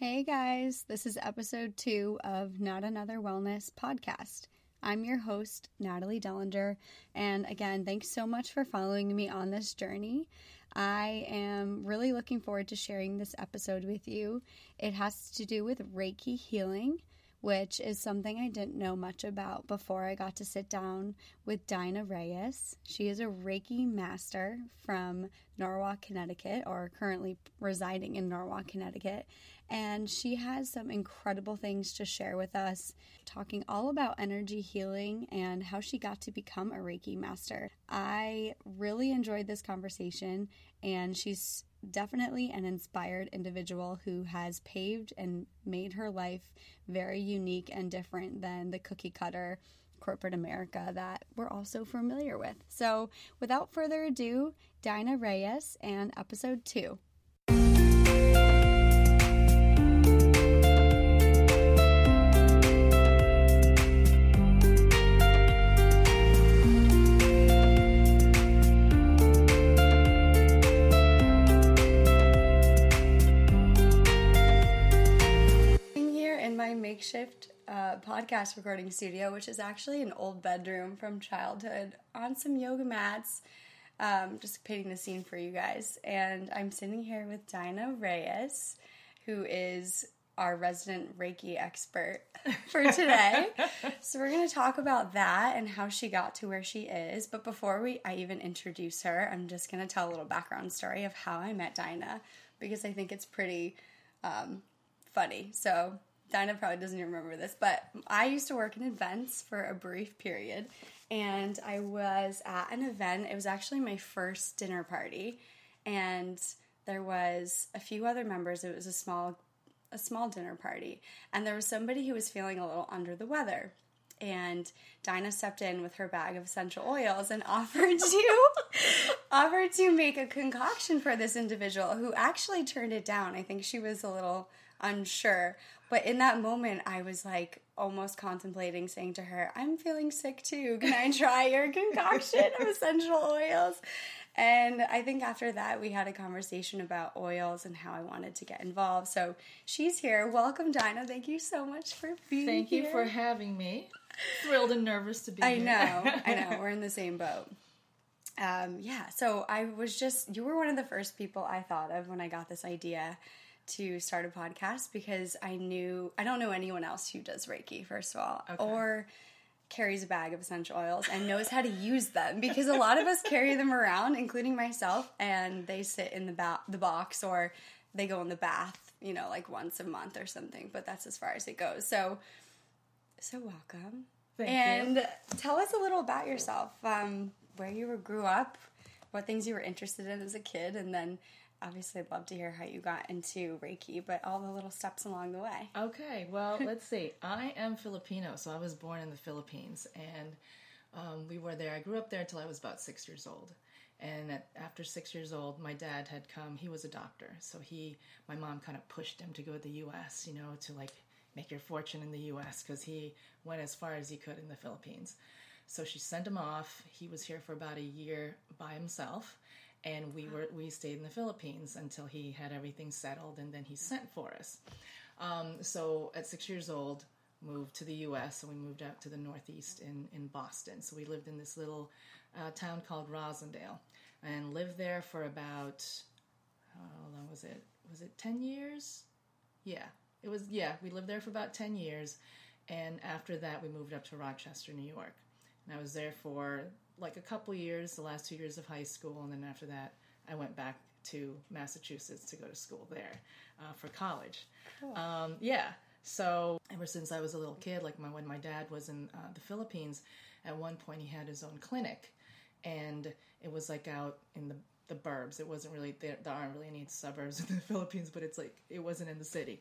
Hey guys, this is episode two of Not Another Wellness podcast. I'm your host, Natalie Dellinger, and again, thanks so much for following me on this journey. I am really looking forward to sharing this episode with you. It has to do with Reiki healing, which is something I didn't know much about before I got to sit down with Dinah Reyes. She is a Reiki master from Norwalk, Connecticut, or currently residing in Norwalk, Connecticut and she has some incredible things to share with us, talking all about energy healing and how she got to become a Reiki master. I really enjoyed this conversation, and she's definitely an inspired individual who has paved and made her life very unique and different than the cookie cutter corporate America that we're also familiar with. So, without further ado, Dinah Reyes and episode two. Makeshift uh, podcast recording studio, which is actually an old bedroom from childhood, on some yoga mats. Um, just painting the scene for you guys. And I'm sitting here with Dinah Reyes, who is our resident Reiki expert for today. so we're going to talk about that and how she got to where she is. But before we I even introduce her, I'm just going to tell a little background story of how I met Dinah because I think it's pretty um, funny. So Dinah probably doesn't even remember this, but I used to work in events for a brief period, and I was at an event. It was actually my first dinner party, and there was a few other members. It was a small, a small dinner party, and there was somebody who was feeling a little under the weather. And Dinah stepped in with her bag of essential oils and offered to offered to make a concoction for this individual who actually turned it down. I think she was a little unsure. But in that moment, I was like almost contemplating saying to her, I'm feeling sick too. Can I try your concoction of essential oils? And I think after that, we had a conversation about oils and how I wanted to get involved. So she's here. Welcome, Dinah. Thank you so much for being here. Thank here. you for having me. Thrilled and nervous to be here. I here. know. I know. We're in the same boat. Um, yeah, so I was just, you were one of the first people I thought of when I got this idea to start a podcast because I knew I don't know anyone else who does Reiki first of all okay. or carries a bag of essential oils and knows how to use them because a lot of us carry them around including myself and they sit in the ba- the box or they go in the bath you know like once a month or something but that's as far as it goes so so welcome Thank and you. tell us a little about yourself um, where you were, grew up what things you were interested in as a kid and then obviously I'd love to hear how you got into Reiki, but all the little steps along the way. Okay, well, let's see. I am Filipino, so I was born in the Philippines, and um, we were there. I grew up there until I was about six years old. And at, after six years old, my dad had come. He was a doctor, so he, my mom, kind of pushed him to go to the U.S. You know, to like make your fortune in the U.S. because he went as far as he could in the Philippines. So she sent him off. He was here for about a year by himself and we were we stayed in the Philippines until he had everything settled, and then he sent for us. Um, so at six years old, moved to the U.S. and we moved out to the Northeast in in Boston. So we lived in this little uh, town called Roslindale, and lived there for about how long was it? Was it ten years? Yeah, it was. Yeah, we lived there for about ten years, and after that we moved up to Rochester, New York, and I was there for like a couple years, the last two years of high school, and then after that, I went back to Massachusetts to go to school there uh, for college. Cool. Um, yeah. So ever since I was a little kid, like my, when my dad was in uh, the Philippines, at one point he had his own clinic, and it was like out in the the burbs. It wasn't really there. There aren't really any suburbs in the Philippines, but it's like it wasn't in the city,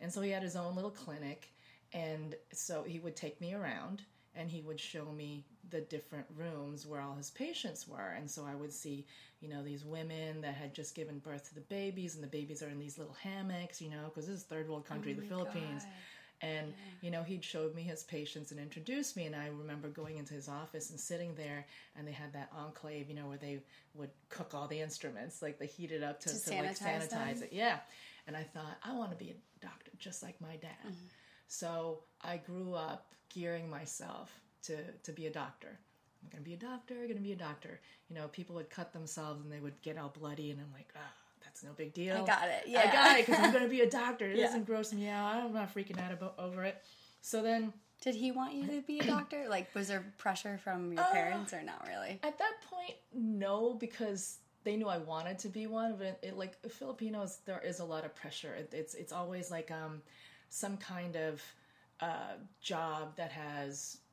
and so he had his own little clinic, and so he would take me around and he would show me the different rooms where all his patients were. And so I would see, you know, these women that had just given birth to the babies, and the babies are in these little hammocks, you know, because this is third world oh country, oh the Philippines. God. And, yeah. you know, he'd showed me his patients and introduced me. And I remember going into his office and sitting there, and they had that autoclave, you know, where they would cook all the instruments, like they heated up to, to, to like sanitize them. it. Yeah. And I thought, I want to be a doctor just like my dad. Mm-hmm. So I grew up gearing myself to, to be a doctor. I'm going to be a doctor, I'm going to be a doctor. You know, people would cut themselves and they would get all bloody, and I'm like, ah, that's no big deal. I got it. Yeah. I got it because I'm going to be a doctor. It Yeah. doesn't gross me out. I'm not freaking out about, over it. So then Did he want you to be a doctor? Like, was there pressure from your Uh, parents or not really? At that point, no, because they knew I wanted to be one. But it, like Filipinos, there is a lot of pressure. It, it's it's always like um, some kind of uh, job that has oh,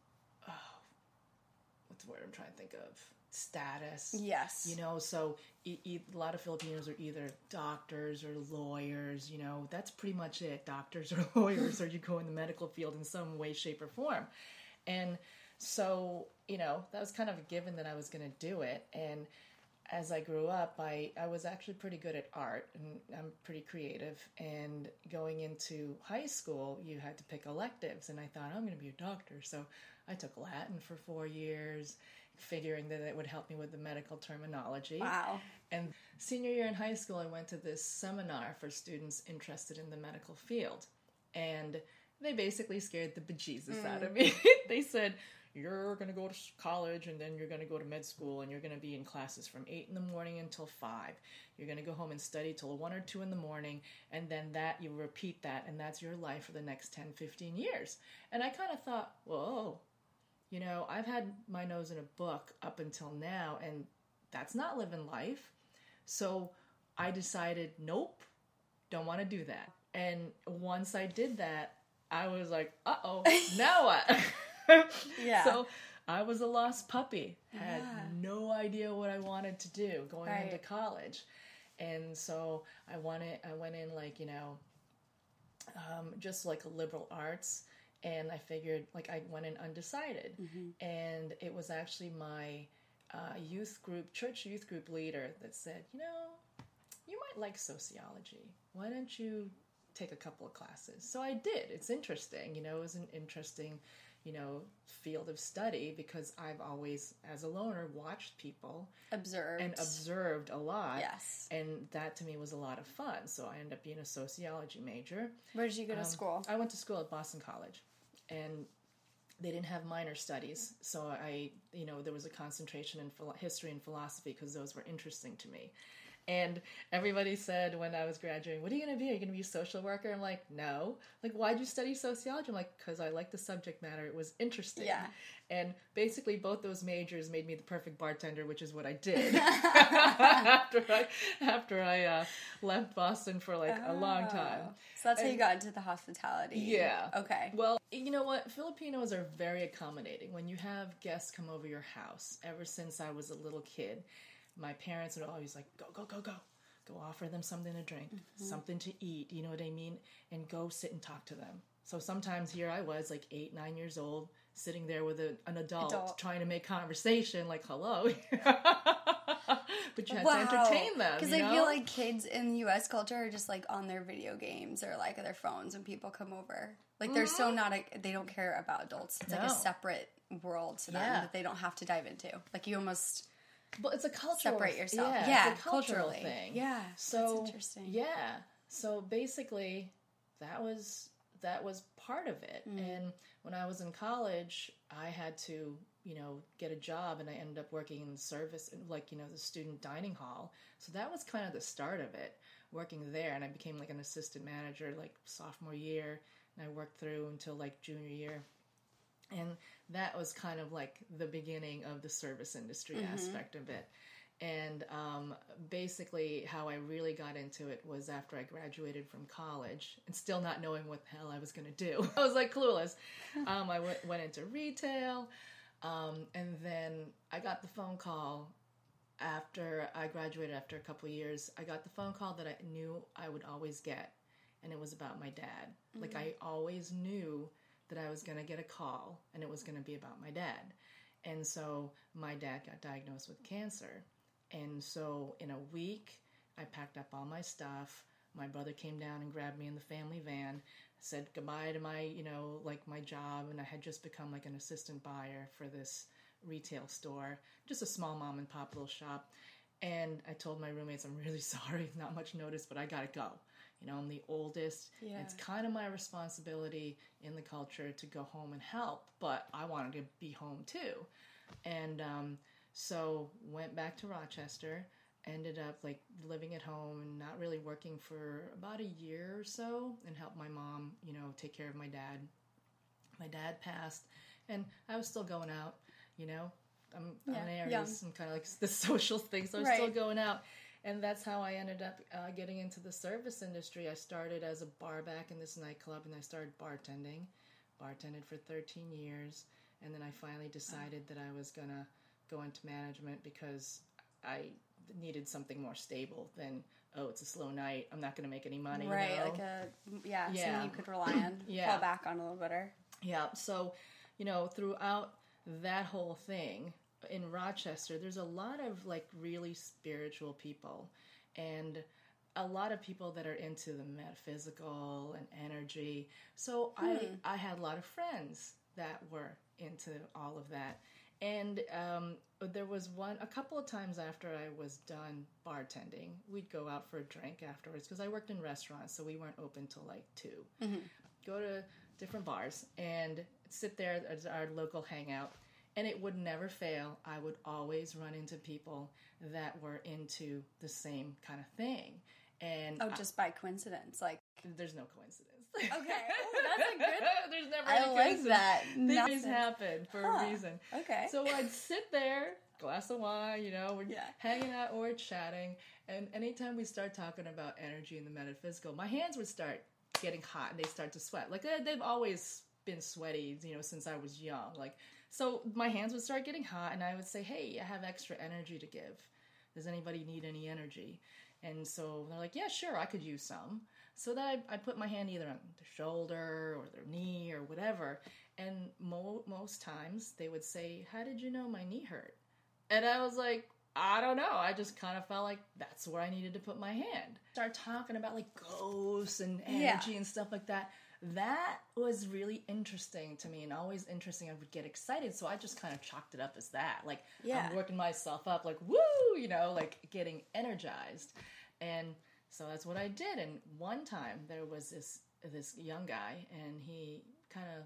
the word I'm trying to think of status. Yes. You know, so e- e- a lot of Filipinos are either doctors or lawyers. You know, that's pretty much it. Doctors or lawyers, or you go in the medical field in some way, shape, or form. And so, you know, that was kind of a given that I was going to do it. And as I grew up, I, I was actually pretty good at art and I'm pretty creative. And going into high school, you had to pick electives. And I thought, oh, I'm going to be a doctor. So I took Latin for four years, figuring that it would help me with the medical terminology. Wow. And senior year in high school, I went to this seminar for students interested in the medical field. And they basically scared the bejesus out of mm. me. they said, You're going to go to college and then you're going to go to med school and you're going to be in classes from 8 in the morning until 5. You're going to go home and study till 1 or 2 in the morning. And then that, you repeat that, and that's your life for the next 10, 15 years. And I kind of thought, Whoa, you know, I've had my nose in a book up until now, and that's not living life. So I decided, nope, don't want to do that. And once I did that, I was like, uh oh, now what? Yeah. So I was a lost puppy, had Yeah. no idea what I wanted to do going into college. And so I wanted, I went in like, you know, um, just like liberal arts. And I figured, like, I went in undecided. And it was actually my uh, youth group, church youth group leader that said, you know, you might like sociology. Why don't you take a couple of classes? So I did. It's interesting. You know, it was an interesting, you know, field of study because I've always, as a loner, watched people Observed. and observed a lot. Yes. And that to me was a lot of fun. So I ended up being a sociology major. Where did you go to Um, school? I went to school at Boston College, and they didn't have minor studies, so I, you know, there was a concentration in philo- history and philosophy because those were interesting to me. And everybody said when I was graduating, "What are you going to be? Are you going to be a social worker?" I'm like, "No." Like, why'd you study sociology? I'm like, "Cause I like the subject matter. It was interesting." Yeah. And basically, both those majors made me the perfect bartender, which is what I did after I after I uh, left Boston for like a long time. Oh. So that's how you got into the hospitality. Yeah. Okay. Well, you know what? Filipinos are very accommodating. When you have guests come over your house, ever since I was a little kid, my parents would always like, go, go, go, go. Go offer them something to drink, Mm-hmm. something to eat, you know what I mean? And go sit and talk to them. So sometimes here I was, like eight, nine years old, sitting there with a, an adult, Adult. trying to make conversation, like, hello. but you had to entertain them. Because I know? feel like kids in U.S. culture are just like on their video games or like their phones when people come over. Like they're so not. A, they don't care about adults. It's like a Mm-hmm. Separate world to them Yeah. that they don't have to dive into. Like you almost But it's a cultural separate yourself. Yeah, Yeah, it's a cultural culturally. thing. Yeah, So that's interesting. Yeah. So basically, that was that was part of it. Mm. And when I was in college, I had to you know get a job, and I ended up working in the service, like you know the student dining hall. So that was kind of the start of it, working there, and I became like an assistant manager like sophomore year, and I worked through until like junior year. And that was kind of like the beginning of the service industry aspect of it. And um, basically, how I really got into it was after I graduated from college and still not knowing what the hell I was going to do. I was like clueless. Um, I went, went into retail, um, and then I got the phone call after I graduated after a couple of years. I got the phone call that I knew I would always get, and it was about my dad. Like, I always knew that I was going to get a call, and it was going to be about my dad. And so my dad got diagnosed with cancer. And so in a week, I packed up all my stuff. My brother came down and grabbed me in the family van, said goodbye to my, you know, like my job. And I had just become like an assistant buyer for this retail store, just a small mom and pop little shop. And I told my roommates, I'm really sorry, not much notice, but I gotta go. You know, I'm the oldest. Yeah. It's kind of my responsibility in the culture to go home and help, but I wanted to be home too. And um, so went back to Rochester, ended up like living at home and not really working for about a year or so and helped my mom, you know, take care of my dad. My dad passed and I was still going out, you know. I'm, I'm an Aries, young. I'm kind of like the social thing, so I was still going out. And that's how I ended up uh, getting into the service industry. I started as a bar back in this nightclub and I started bartending. Bartended for 13 years. And then I finally decided that I was going to go into management because I needed something more stable than, oh, it's a slow night. I'm not going to make any money. you Right, know? like a yeah, Yeah. something you could rely on, Yeah. fall back on a little better. Yeah. So, you know, throughout that whole thing in Rochester, there's a lot of like really spiritual people and a lot of people that are into the metaphysical and energy. So I I had a lot of friends that were into all of that. And um, there was one, a couple of times after I was done bartending, we'd go out for a drink afterwards because I worked in restaurants, so we weren't open till like 2 go to different bars and sit there as our local hangout. And it would never fail. I would always run into people that were into the same kind of thing. And Oh, just by coincidence, like there's no coincidence. Okay. Oh, that's a good- there's never I any like coincidence. that. Things happen for Huh. a reason. Okay. So I'd sit there, glass of wine, you know, we're Yeah. hanging out or chatting, and anytime we start talking about energy and the metaphysical, my hands would start getting hot and they start to sweat. Like uh, they've always been sweaty, you know, since I was young. Like so, my hands would start getting hot, and I would say, "Hey, I have extra energy to give. Does anybody need any energy?" And so they're like, "Yeah, sure, I could use some." So that I, I put my hand either on their shoulder or their knee or whatever. And mo- most times they would say, How did you know my knee hurt? And I was like, I don't know. I just kind of felt like that's where I needed to put my hand. Start talking about like ghosts and Yeah. energy and stuff like that. That was really interesting to me and always interesting. I would get excited. So I just kind of chalked it up as that. Like, Yeah. I'm working myself up, like, woo, you know, like getting energized. And so that's what I did. And one time there was this this young guy, and he kind of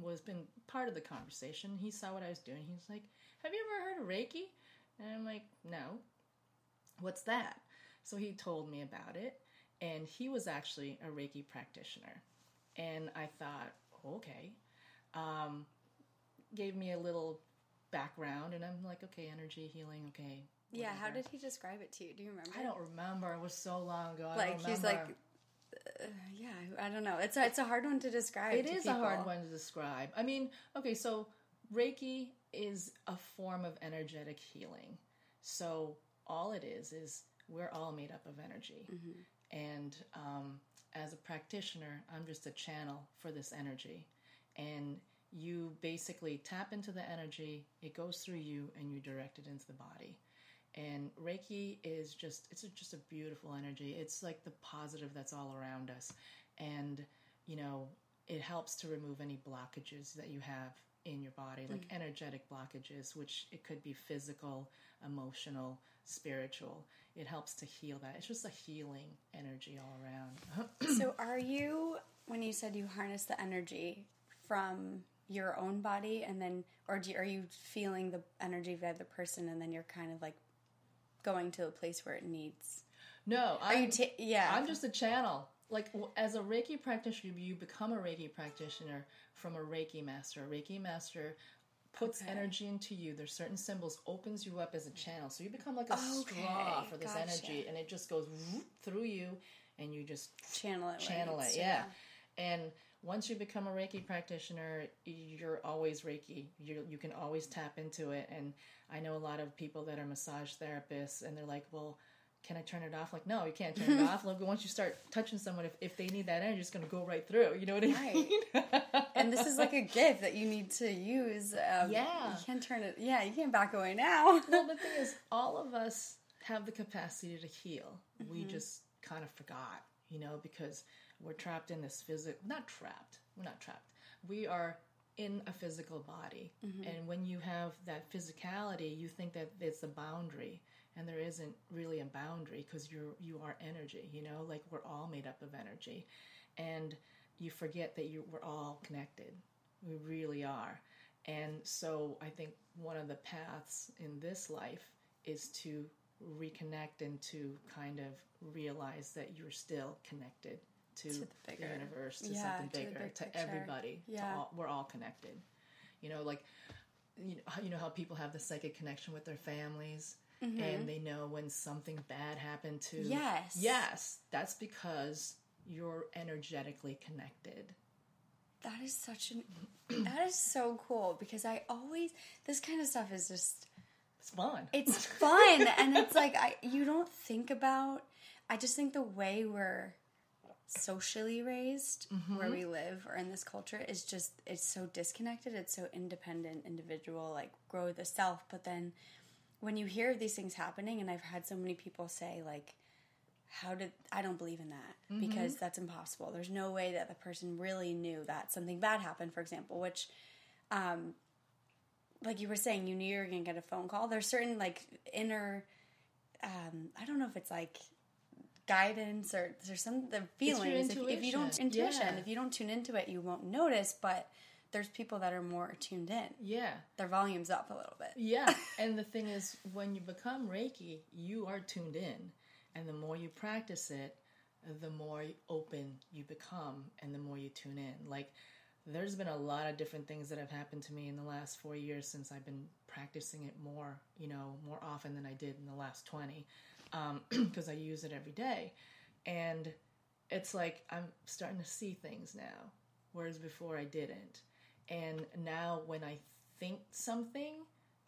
was been part of the conversation. He saw what I was doing. He was like, "Have you ever heard of Reiki?" And I'm like, "No." What's that? So he told me about it, and he was actually a Reiki practitioner. And I thought, okay. Um, gave me a little background, and I'm like, okay, energy healing, okay. yeah, how did he describe it to you? Do you remember? I don't remember. It was so long ago. I like he's like uh, yeah, I don't know. It's a, it's a hard one to describe. It to is a hard one to describe. I mean, okay, so Reiki is a form of energetic healing. So all it is is we're all made up of energy, and um, as a practitioner, I'm just a channel for this energy, and you basically tap into the energy. It goes through you, and you direct it into the body. And Reiki is just it's just a beautiful energy. It's like the positive that's all around us. And you know, it helps to remove any blockages that you have in your body, like mm. energetic blockages, which it could be physical, emotional, spiritual. It helps to heal that. It's just a healing energy all around. so are you when you said you harness the energy from your own body and then or do are you feeling the energy of the other person and then you're kind of like going to a place where it needs no, are I'm, you ta- yeah I'm just a channel. Like as a Reiki practitioner, you become a Reiki practitioner from a Reiki master. A Reiki master puts Okay. energy into you. There's certain symbols, opens you up as a channel. So you become like a straw for this gotcha. energy, and it just goes through you, and you just channel it channel needs it. to, Yeah. And once you become a Reiki practitioner, you're always Reiki. You you can always tap into it. And I know a lot of people that are massage therapists, and they're like, well. Can I turn it off? Like, no, you can't turn it off. Like, once you start touching someone, if, if they need that energy, it's going to go right through. You know what I Right. mean? and this is like a gift that you need to use um, Yeah. you can't turn it yeah you can't back away now well, the thing is, all of us have the capacity to heal. We just kind of forgot, you know, because we're trapped in this physical. Not trapped. We're not trapped. We are in a physical body, and when you have that physicality, you think that it's a boundary, and there isn't really a boundary because you're you are energy you know? Like we're all made up of energy. And you forget that you we're all connected. We really are. And so i think one of the paths in this life is to reconnect and to kind of realize that you're still connected to, the the, bigger- universe to yeah, something to the bigger big to everybody to Yeah. all, we're all connected. You know like you know, you know how people have the psychic connection with their families and they know when something bad happened to Mm-hmm. Yes. yes that's because you're energetically connected That is such an that is so cool because I always this kind of stuff is just it's fun it's fun and it's like I you don't think about I just think the way we're socially raised where we live or in this culture is just it's so disconnected it's so independent individual like grow the self but then when you hear these things happening and I've had so many people say like how did I don't believe in that because that's impossible. There's no way that the person really knew that something bad happened, for example, which um like you were saying, you knew you were gonna get a phone call. There's certain like inner um I don't know if it's like guidance or there's some the feelings. If, if you don't intuition. intuition, Yeah. if you don't tune into it, you won't notice, but there's people that are more tuned in. yeah Their volume's up a little bit. Yeah, and the thing is, when you become Reiki, you are tuned in, and the more you practice it, the more open you become, and the more you tune in. Like, there's been a lot of different things that have happened to me in the last four years since I've been practicing it more, you know, more often than I did in the last 20, um, because I use it every day. And it's like I'm starting to see things now, whereas before I didn't. And now when I think something,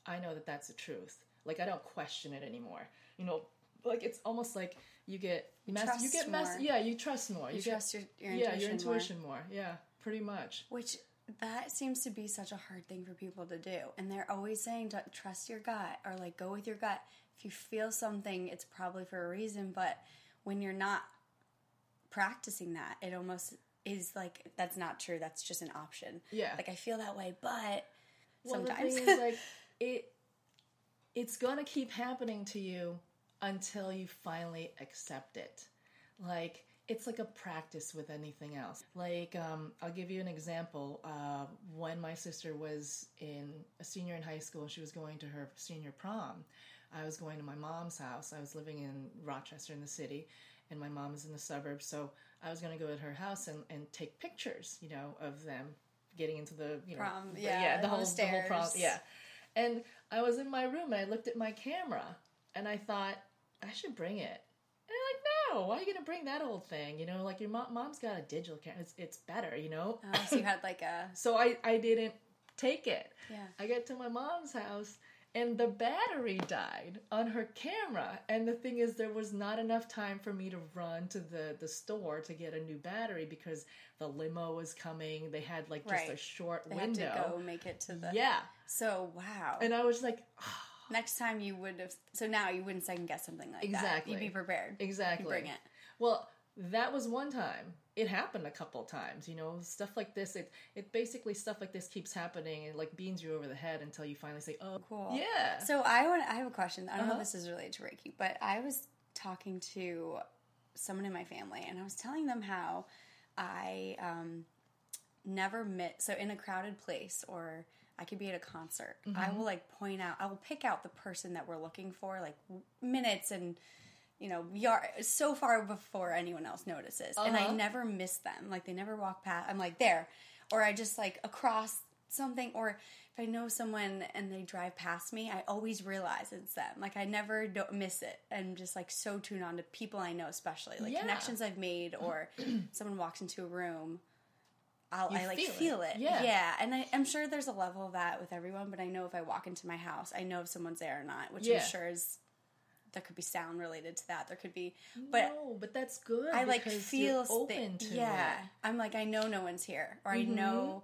I know that that's the truth. Like I don't question it anymore. You know, like it's almost like you get mess. You get mess. more. Yeah, you trust more. You, You get trust your, your yeah intuition your more. intuition more. Yeah, pretty much. Which that seems to be such a hard thing for people to do. And they're always saying to trust your gut or like go with your gut. If you feel something, it's probably for a reason. But when you're not practicing that, it almost is like that's not true. That's just an option. Yeah. Like I feel that way, but Well, sometimes is, like it, it's gonna keep happening to you until you finally accept it. Like it's like a practice with anything else. Like um, I'll give you an example. Uh, when my sister was in a senior in high school, and she was going to her senior prom. I was going to my mom's house. I was living in Rochester in the city, and my mom is in the suburbs. So I was going to go to her house and, and take pictures, you know, of them getting into the you know Prom, the- yeah, the whole the the whole prom yeah. And I was in my room and I looked at my camera and I thought I should bring it. And I'm like, no, why are you gonna bring that old thing? You know, like your mom, mom's got a digital camera. It's, it's better, you know. uh, so you had like a So I I didn't take it. yeah. I get to my mom's house and the battery died on her camera. And the thing is, there was not enough time for me to run to the, the store to get a new battery because the limo was coming. They had like just a short They window. had to go make it to the Yeah. So wow. And I was like, ah. Next time you would have. So now you wouldn't second guess something like that. Exactly. You'd be prepared. exactly. You bring it. Well, that was one time. It happened a couple times, you know, stuff like this. It it basically stuff like this keeps happening and like beans you over the head until you finally say, "Oh, Cool. yeah." So I want. I have a question. I don't know Uh-huh. if this is related to Reiki, but I was talking to someone in my family, and I was telling them how I um, never met. So in a crowded place, or I could be at a concert, I Mm-hmm. will like point out. I will pick out the person that we're looking for, like minutes and. You know, yard, so far before anyone else notices, and I Uh-huh. never miss them. Like they never walk past. I'm like there, or I just like across something, or if I know someone and they drive past me, I always realize it's them. Like I never don't miss it. I'm just like so tuned on to people I know, especially like Yeah. connections I've made, or someone walks into a room. I'll, You I like feel feel, it. it. Yeah. yeah. And I, I'm sure there's a level of that with everyone, but I know if I walk into my house, I know if someone's there or not, which Yeah. I'm sure is there could be sound related to that. There could be, but no, but that's good. I like feel open to yeah. it. Mm-hmm. I'm like I know no one's here, or I know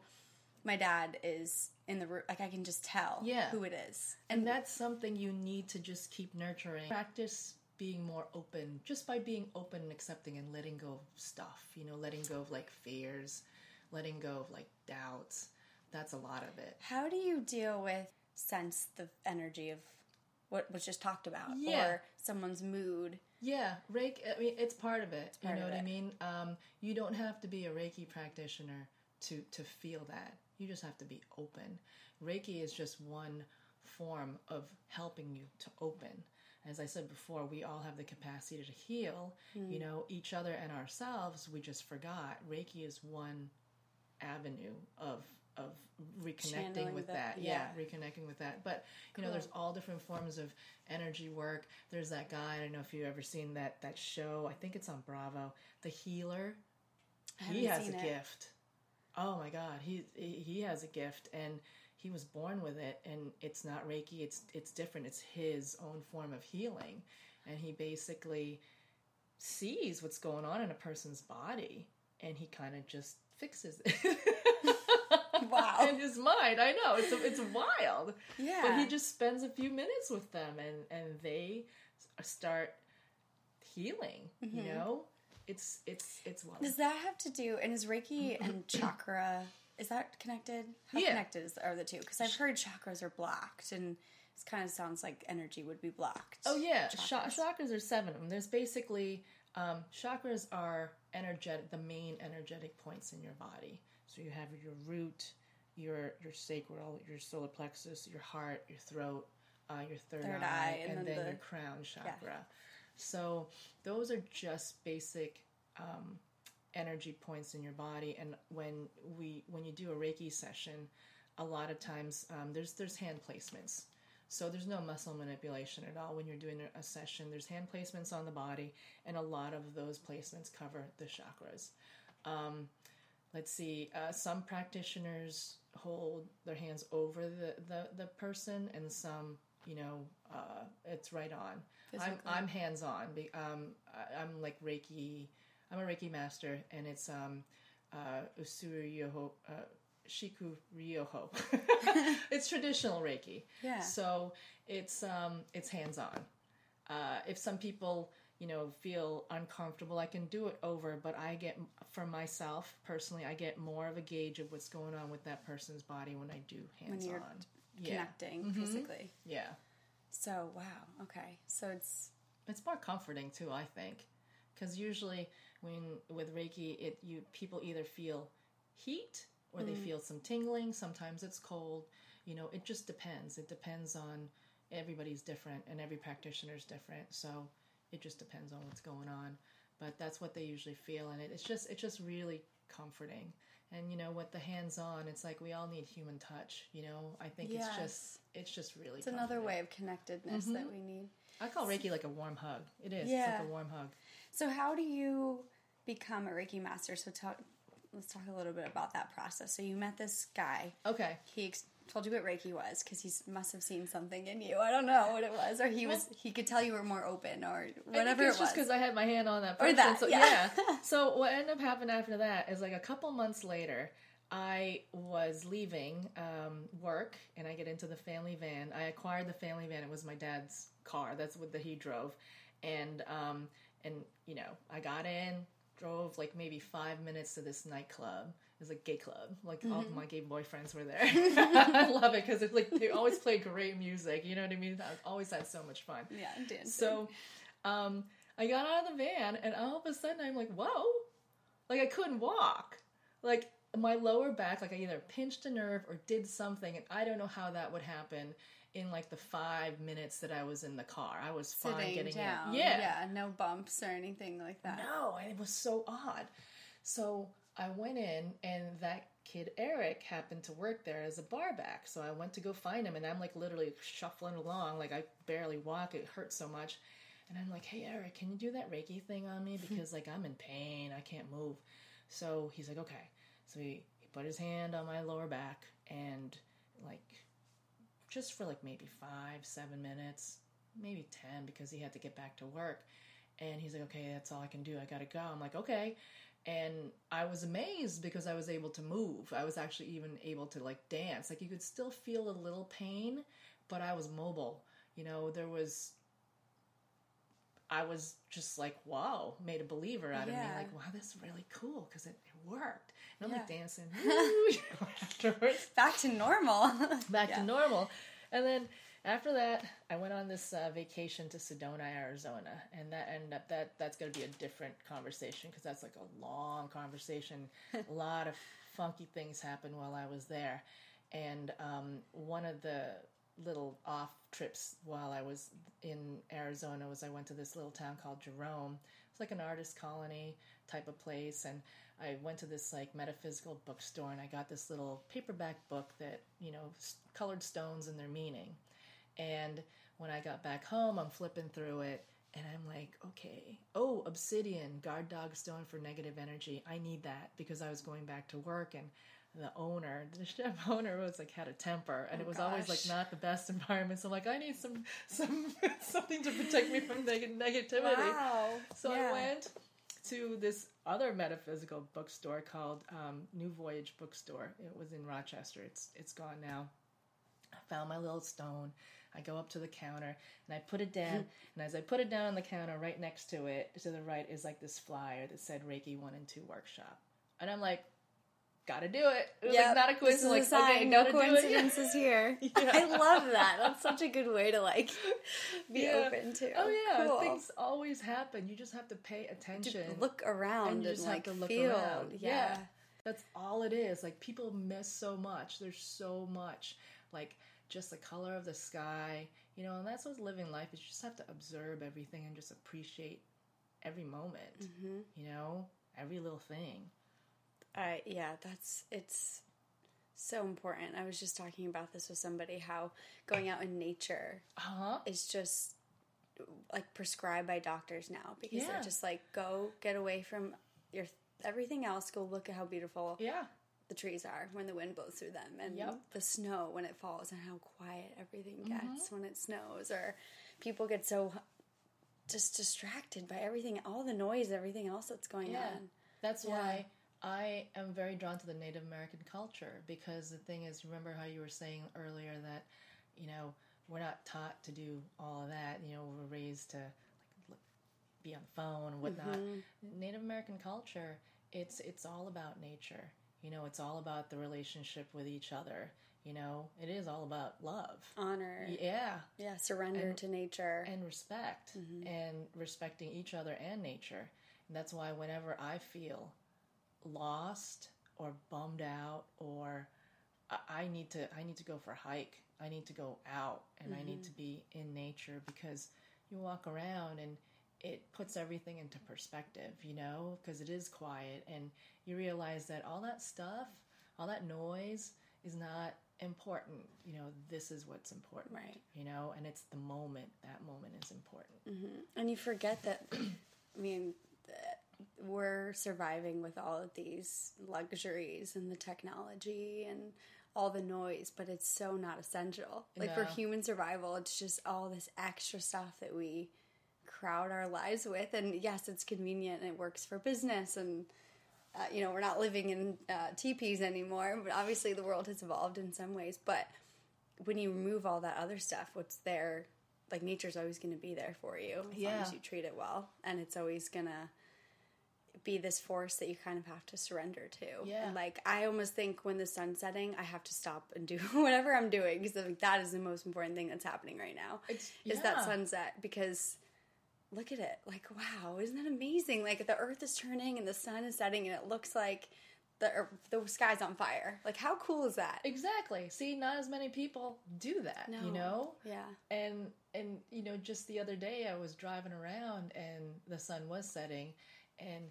my dad is in the room. Like I can just tell Yeah. who it is. And that's something you need to just keep nurturing. Practice being more open just by being open and accepting and letting go of stuff, you know, letting go of like fears, letting go of like doubts. That's a lot of it. How do you deal with sense the energy of what was just talked about Yeah. or someone's mood. Yeah, Reiki. I mean, it's part of it. part you know what I mean? Um, you don't have to be a Reiki practitioner to to feel that. You just have to be open. Reiki is just one form of helping you to open. As I said before, we all have the capacity to heal. Hmm. You know, each other and ourselves. We just forgot. Reiki is one avenue of of reconnecting Channeling with the- that. yeah. yeah, reconnecting with that. But you know, there's all different forms of energy work. There's that guy. I don't know if you've ever seen that that show. I think it's on Bravo. The Healer. He has a it. gift. Oh my God, he he he has a gift, and he was born with it. And it's not Reiki. It's it's different. It's his own form of healing, and he basically sees what's going on in a person's body, and he kind of just fixes it. Wow. in his mind, I know it's it's wild. Yeah. But he just spends a few minutes with them and and they start healing, you know? It's it's it's wild. Does that have to do? And is Reiki and chakra is that connected? How Yeah. connected is, are the two? Because I've heard chakras are blocked, and it kind of sounds like energy would be blocked. Oh yeah, Chakras. chakras. chakras are seven of them. There's basically um, chakras are energetic, the main energetic points in your body. So you have your root, your your sacral, your solar plexus, your heart, your throat, uh, your third, Third eye, eye, and then then, the- your crown chakra. So those are just basic um, energy points in your body. And when we when you do a Reiki session, a lot of times um, there's there's hand placements. So there's no muscle manipulation at all when you're doing a session. There's hand placements on the body, and a lot of those placements cover the chakras. Um, let's see. Uh, some practitioners hold their hands over the, the, the person, and some, you know, uh, it's right on. I'm, I'm hands on. Um, I'm like Reiki. I'm a Reiki master, and it's um, uh, Usuru Yoho, uh, Shiki Ryoho. it's traditional Reiki. Yeah. So it's um, it's hands on. Uh, if some people you know feel uncomfortable, I can do it over. But I get for myself personally, I get more of a gauge of what's going on with that person's body when I do hands on. Yeah, connecting mm-hmm. physically. yeah. So wow. Okay. So it's It's more comforting too, I think, because usually when with Reiki, it you people either feel heat or they mm-hmm. feel some tingling. Sometimes it's cold. You know, it just depends. It depends on everybody's different, and every practitioner is different. So it just depends on what's going on. But that's what they usually feel, and it, it's just it's just really comforting. And you know, with the hands on, it's like we all need human touch. You know, I think it's just it's just really it's another way of connectedness that mm-hmm. we need. I call Reiki like a warm hug. It is. It's like a warm hug. So how do you become a Reiki master? So talk, let's talk a little bit about that process. So you met this guy. Okay. He ex- told you what Reiki was because he must have seen something in you. I don't know what it was, or he was he could tell you were more open, or whatever I think it it's was. just because I had my hand on that Or that, so, yeah. So what ended up happening after that is like a couple months later, I was leaving um, work and I get into the family van. I acquired the family van. It was my dad's car. That's what that he drove, and um, and you know I got in, drove like maybe five minutes to this nightclub. It was a gay club. Like all Mm-hmm. my gay boyfriends were there. I love it because it's like they always play great music. You know what I mean? I always had so much fun. yeah, dancing. So um, I got out of the van, and all of a sudden I'm like, whoa! Like I couldn't walk. Like my lower back, like I either pinched a nerve or did something, and I don't know how that would happen in like the five minutes that I was in the car. I was fine sitting getting down. in. Yeah. yeah, no bumps or anything like that. No, and it was so odd. So I went in, and that kid Eric happened to work there as a barback. So I went to go find him, and I'm like literally shuffling along, like I barely walk. It hurts so much. And I'm like, hey, Eric, can you do that Reiki thing on me? Hmm. Because like I'm in pain, I can't move. So he's like, okay. So he, he put his hand on my lower back, and like just for like maybe five, seven minutes, maybe 10 because he had to get back to work. And he's like, okay, that's all I can do. I gotta go. I'm like, okay. And I was amazed because I was able to move. I was actually even able to like dance. Like you could still feel a little pain, but I was mobile. You know, there was, I was just like, wow, made a believer out of me. Like, wow, this is really cool because it, it worked. And I'm like dancing woo, you know, afterwards Back to normal. back Yeah. to normal. And then after that, I went on this uh, vacation to Sedona, Arizona, and that ended up that that's going to be a different conversation because that's like a long conversation. a lot of funky things happened while I was there, and um, one of the little off trips while I was in Arizona was I went to this little town called Jerome. It's like an artist colony type of place, and I went to this like metaphysical bookstore and I got this little paperback book that you know colored stones and their meaning and when I got back home, I'm flipping through it and I'm like, okay, oh, obsidian, guard dog stone for negative energy. I need that because I was going back to work and the owner, the chef owner was like had a temper and oh, it was gosh. always like not the best environment. So I'm like, I need some some something to protect me from neg- negativity. Wow. So yeah. I went to this other metaphysical bookstore called um, New Voyage Bookstore. It was in Rochester. It's it's gone now. I found my little stone. I go up to the counter and I put it down. and as I put it down on the counter, right next to it, to the right, is like this flyer that said Reiki 1 and 2 workshop. And I'm like, gotta do it. It was yep, like not a coincidence. Like, okay, no coincidences here. Yeah. I love that. That's such a good way to like be yeah. open to. Oh yeah, cool. things always happen. You just have to pay attention. Just look around and, and like feel. Around. Yeah. yeah. That's all it is. Like people miss so much. There's so much. Like just the color of the sky, you know, and that's what's living life is you just have to observe everything and just appreciate every moment, mm-hmm. you know, every little thing. I yeah, that's it's so important. I was just talking about this with somebody how going out in nature uh-huh. is just like prescribed by doctors now because yeah. they're just like go get away from your everything else, go look at how beautiful yeah the trees are when the wind blows through them and yep. the snow when it falls and how quiet everything mm-hmm. gets mm-hmm. when it snows or people get so just distracted by everything all the noise everything else that's going yeah. on that's yeah. why i am very drawn to the native american culture because the thing is remember how you were saying earlier that you know we're not taught to do all of that you know we're raised to like be on the phone and whatnot mm-hmm. native american culture it's it's all about nature you know, it's all about the relationship with each other. You know, it is all about love, honor. Yeah. Yeah, surrender and, to nature. And respect. Mm-hmm. And respecting each other and nature. And that's why whenever I feel lost or bummed out or I need to I need to go for a hike. I need to go out and mm-hmm. I need mm-hmm. to be in nature because you walk around and it puts everything into perspective, you know, because it is quiet and you realize that all that stuff, all that noise is not important. You know, this is what's important. Right. You know, and it's the moment. That moment is important. Mm-hmm. And you forget that, I mean, we're surviving with all of these luxuries and the technology and all the noise, but it's so not essential. Like no. for human survival, it's just all this extra stuff that we crowd our lives with. And yes, it's convenient and it works for business. And, uh, you know, we're not living in uh, teepees anymore, but obviously the world has evolved in some ways. But when you remove all that other stuff, what's there, like nature's always going to be there for you as yeah. long as you treat it well. And it's always going to be this force that you kind of have to surrender to. Yeah. And like I almost think when the sun's setting, I have to stop and do whatever I'm doing because like that is the most important thing that's happening right now. It's, yeah. Is that sunset because look at it. Like, wow, isn't that amazing? Like, the earth is turning and the sun is setting, and it looks like the the sky's on fire. Like, how cool is that? Exactly. See, not as many people do that. No. You know. Yeah. And and you know, just the other day, I was driving around and the sun was setting, and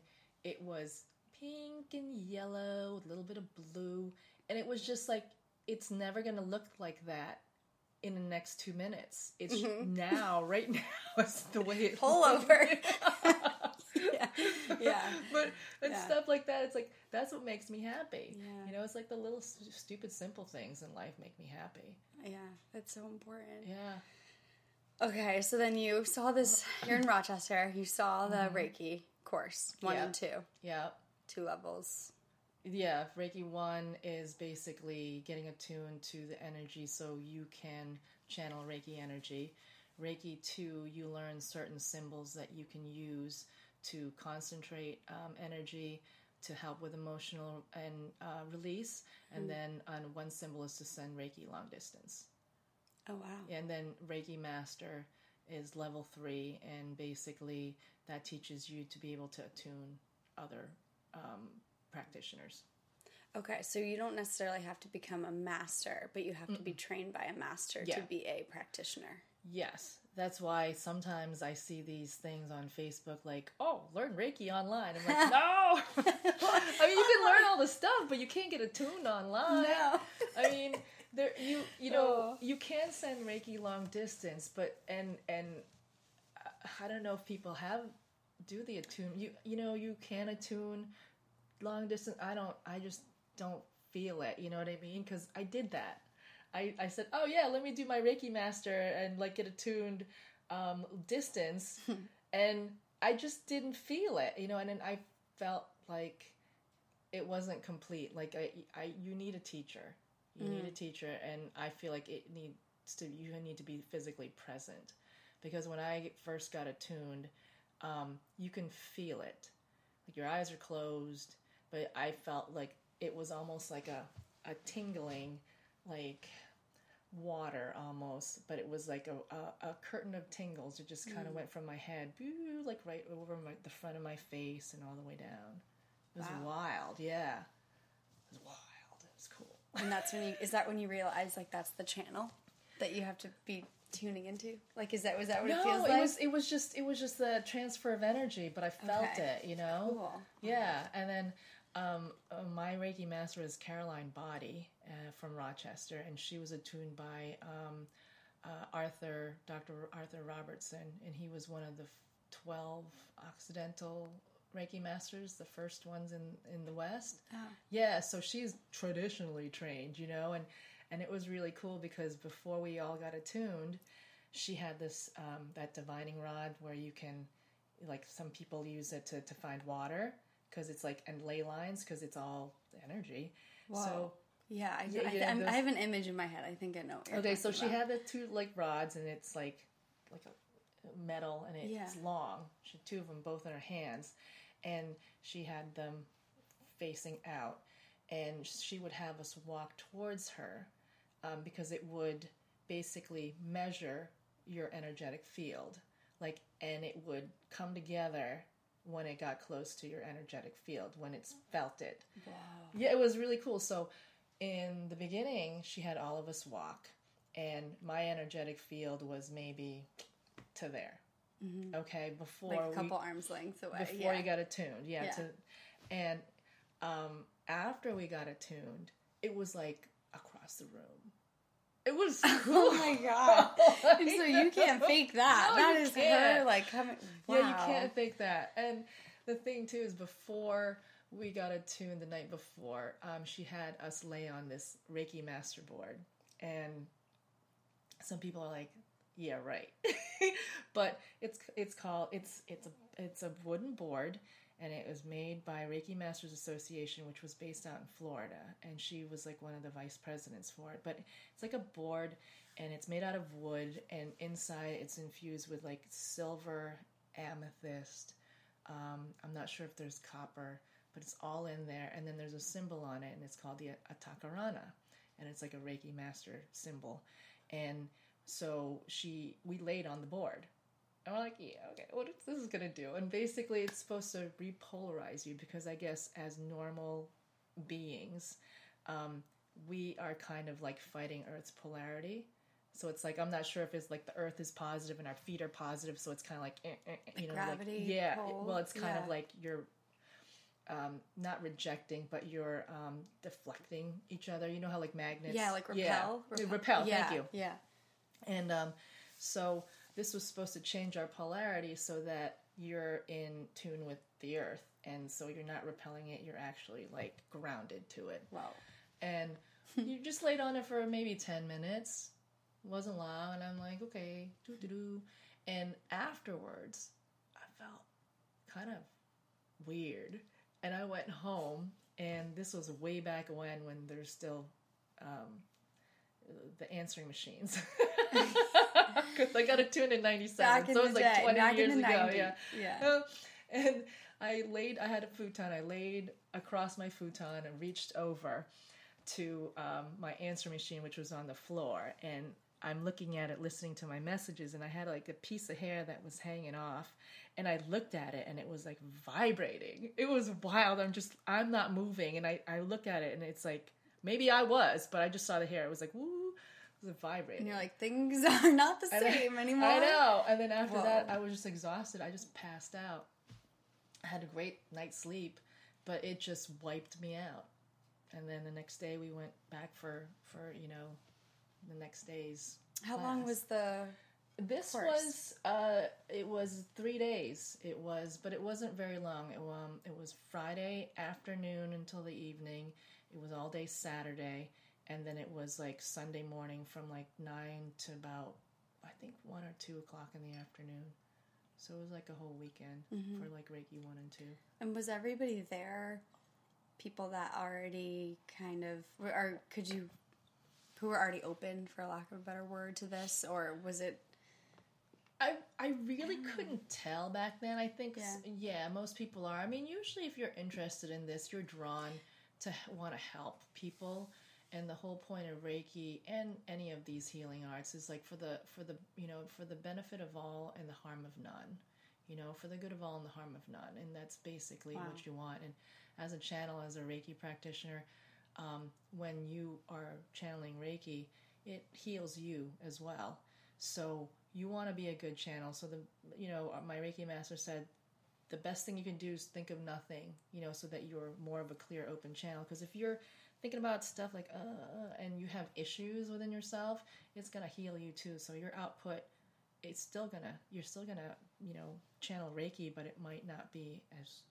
it was pink and yellow, a little bit of blue, and it was just like it's never going to look like that in the next two minutes. It's mm-hmm. now, right now, it's the way it pull over. yeah, yeah. But and yeah. stuff like that. It's like that's what makes me happy. Yeah. You know, it's like the little st- stupid, simple things in life make me happy. Yeah, that's so important. Yeah. Okay, so then you saw this. You're in Rochester. You saw the mm-hmm. Reiki course one yep. and two. Yeah. Two levels yeah, Reiki 1 is basically getting attuned to the energy so you can channel Reiki energy. Reiki 2, you learn certain symbols that you can use to concentrate um, energy to help with emotional and uh, release. And mm. then on one symbol is to send Reiki long distance. Oh wow. And then Reiki Master is level three, and basically that teaches you to be able to attune other um, practitioners. Okay, so you don't necessarily have to become a master, but you have to be trained by a master Yeah. to be a practitioner. Yes, that's why sometimes I see these things on Facebook like, "Oh, learn Reiki online." I'm like, "No!" I mean, you can learn all the stuff, but you can't get attuned online. No. I mean, there you you know Oh. you can send Reiki long distance, but and and uh, I don't know if people have do the attune. You you know you can attune long distance. I don't. I just don't feel it. You know what I mean? Because I did that. I I said, oh yeah, let me do my Reiki master and like get attuned um, distance, and I just didn't feel it. You know, and then I felt like it wasn't complete. Like I, I you need a teacher. You need a teacher, and I feel like it needs to. You need to be physically present, because when I first got attuned, um, you can feel it. Like your eyes are closed, but I felt like it was almost like a a tingling, like water almost, but it was like a, a, a curtain of tingles. It just kind of mm. went from my head, boo, like right over my, the front of my face and all the way down. It was Wow. wild, yeah. It was wild. It was cool. And that's when you is that when you realize like that's the channel that you have to be tuning into? Like is that was that what no, it feels like? it was it was just it was just the transfer of energy, but I felt Okay. it, you know. Cool. Yeah, and then um, uh, my Reiki master is Caroline Body uh, from Rochester, and she was attuned by um, uh, Arthur, Dr. Arthur Robertson, and he was one of the twelve Occidental Reiki masters, the first ones in in the West. Oh. Yeah, so she's traditionally trained, you know, and and it was really cool because before we all got attuned, she had this um, that divining rod where you can, like, some people use it to to find water because it's like and ley lines because it's all energy. So Yeah, I, Yeah, I, yeah, I have an image in my head. I think I know. Okay, so she about. had the two like rods and it's like like a metal and it's Yeah. long. She had two of them both in her hands, and she had them facing out, and she would have us walk towards her um, because it would basically measure your energetic field, like, and it would come together when it got close to your energetic field when it's felt it. Wow. Yeah, it was really cool. So in the beginning, she had all of us walk, and my energetic field was maybe to there. Okay, before Like a we couple arms lengths away. before yeah. you got attuned, yeah. Yeah. To, and um, after we got attuned, it was like across the room. It was cool. Oh my god! And so you can't fake that. No, that is her like coming. Wow. Yeah, you can't fake that. And the thing too is before we got attuned the night before, um, she had us lay on this Reiki master board. And some people are like, yeah, right. but it's it's called it's it's a it's a wooden board and it was made by Reiki Masters Association, which was based out in Florida, and she was like one of the vice presidents for it. But it's like a board, and it's made out of wood, and inside it's infused with like silver, amethyst. Um, I'm not sure if there's copper, but it's all in there. And then there's a symbol on it, and it's called the Antahkarana, and it's like a Reiki Master symbol. And so she, we laid on the board, and we're like, yeah, okay, what is this is gonna do? And basically, it's supposed to repolarize you because I guess as normal beings, um, we are kind of like fighting Earth's polarity. So it's like I'm not sure if it's like the Earth is positive and our feet are positive, so it's kind of like eh, eh, eh, you know, gravity like yeah. pull, Well, it's kind yeah. of like you're um, not rejecting, but you're um, deflecting each other. You know how like magnets, Yeah, like yeah. repel. repel. Yeah, Thank you. Yeah. And um, so this was supposed to change our polarity so that you're in tune with the earth. And so you're not repelling it, you're actually like grounded to it. Wow. And you just laid on it for maybe 10 minutes. wasn't long. And I'm like, okay, doo doo doo. And afterwards, I felt kind of weird. And I went home, and this was way back when, when there's still um, the answering machines. Because I got a tune in '97, Back in so it the was like day, 20 back years in the ago. 90s. Yeah, Yeah. Uh, and I laid. I had a futon. I laid across my futon and reached over to um, my answer machine, which was on the floor, and I'm looking at it, listening to my messages, and I had like a piece of hair that was hanging off, and I looked at it, and it was like vibrating. It was wild. I'm just, I'm not moving, and I, I look at it, and it's like maybe I was, but I just saw the hair. It was like woo, was vibrating. And you're like, things are not the same anymore. I know. And then after Whoa. that, I was just exhausted. I just passed out. I had a great night's sleep, but it just wiped me out. And then the next day, we went back for for you know the next day's. How class. long was the? This course? was uh, it was three days. It was, but it wasn't very long. It, um, it was Friday afternoon until the evening. It was all day Saturday, and then it was like Sunday morning from like nine to about I think one or two o'clock in the afternoon. So it was like a whole weekend mm-hmm. for like Reiki one and two. And was everybody there? People that already kind of, or could you who were already open, for lack of a better word, to this, or was it? I I really I couldn't tell back then. I think yeah. yeah, most people are. I mean, usually if you're interested in this, you're drawn to want to help people. And the whole point of Reiki and any of these healing arts is like for the for the you know for the benefit of all and the harm of none you know, for the good of all and the harm of none. And that's basically wow. what you want. And as a channel, as a Reiki practitioner, um, when you are channeling Reiki, it heals you as well. So you want to be a good channel. So the you know my Reiki master said the best thing you can do is think of nothing. You know, so that you're more of a clear, open channel. Because if you're thinking about stuff like uh, uh, and you have issues within yourself, it's gonna heal you too. So your output, it's still gonna you're still gonna you know channel Reiki, but it might not be as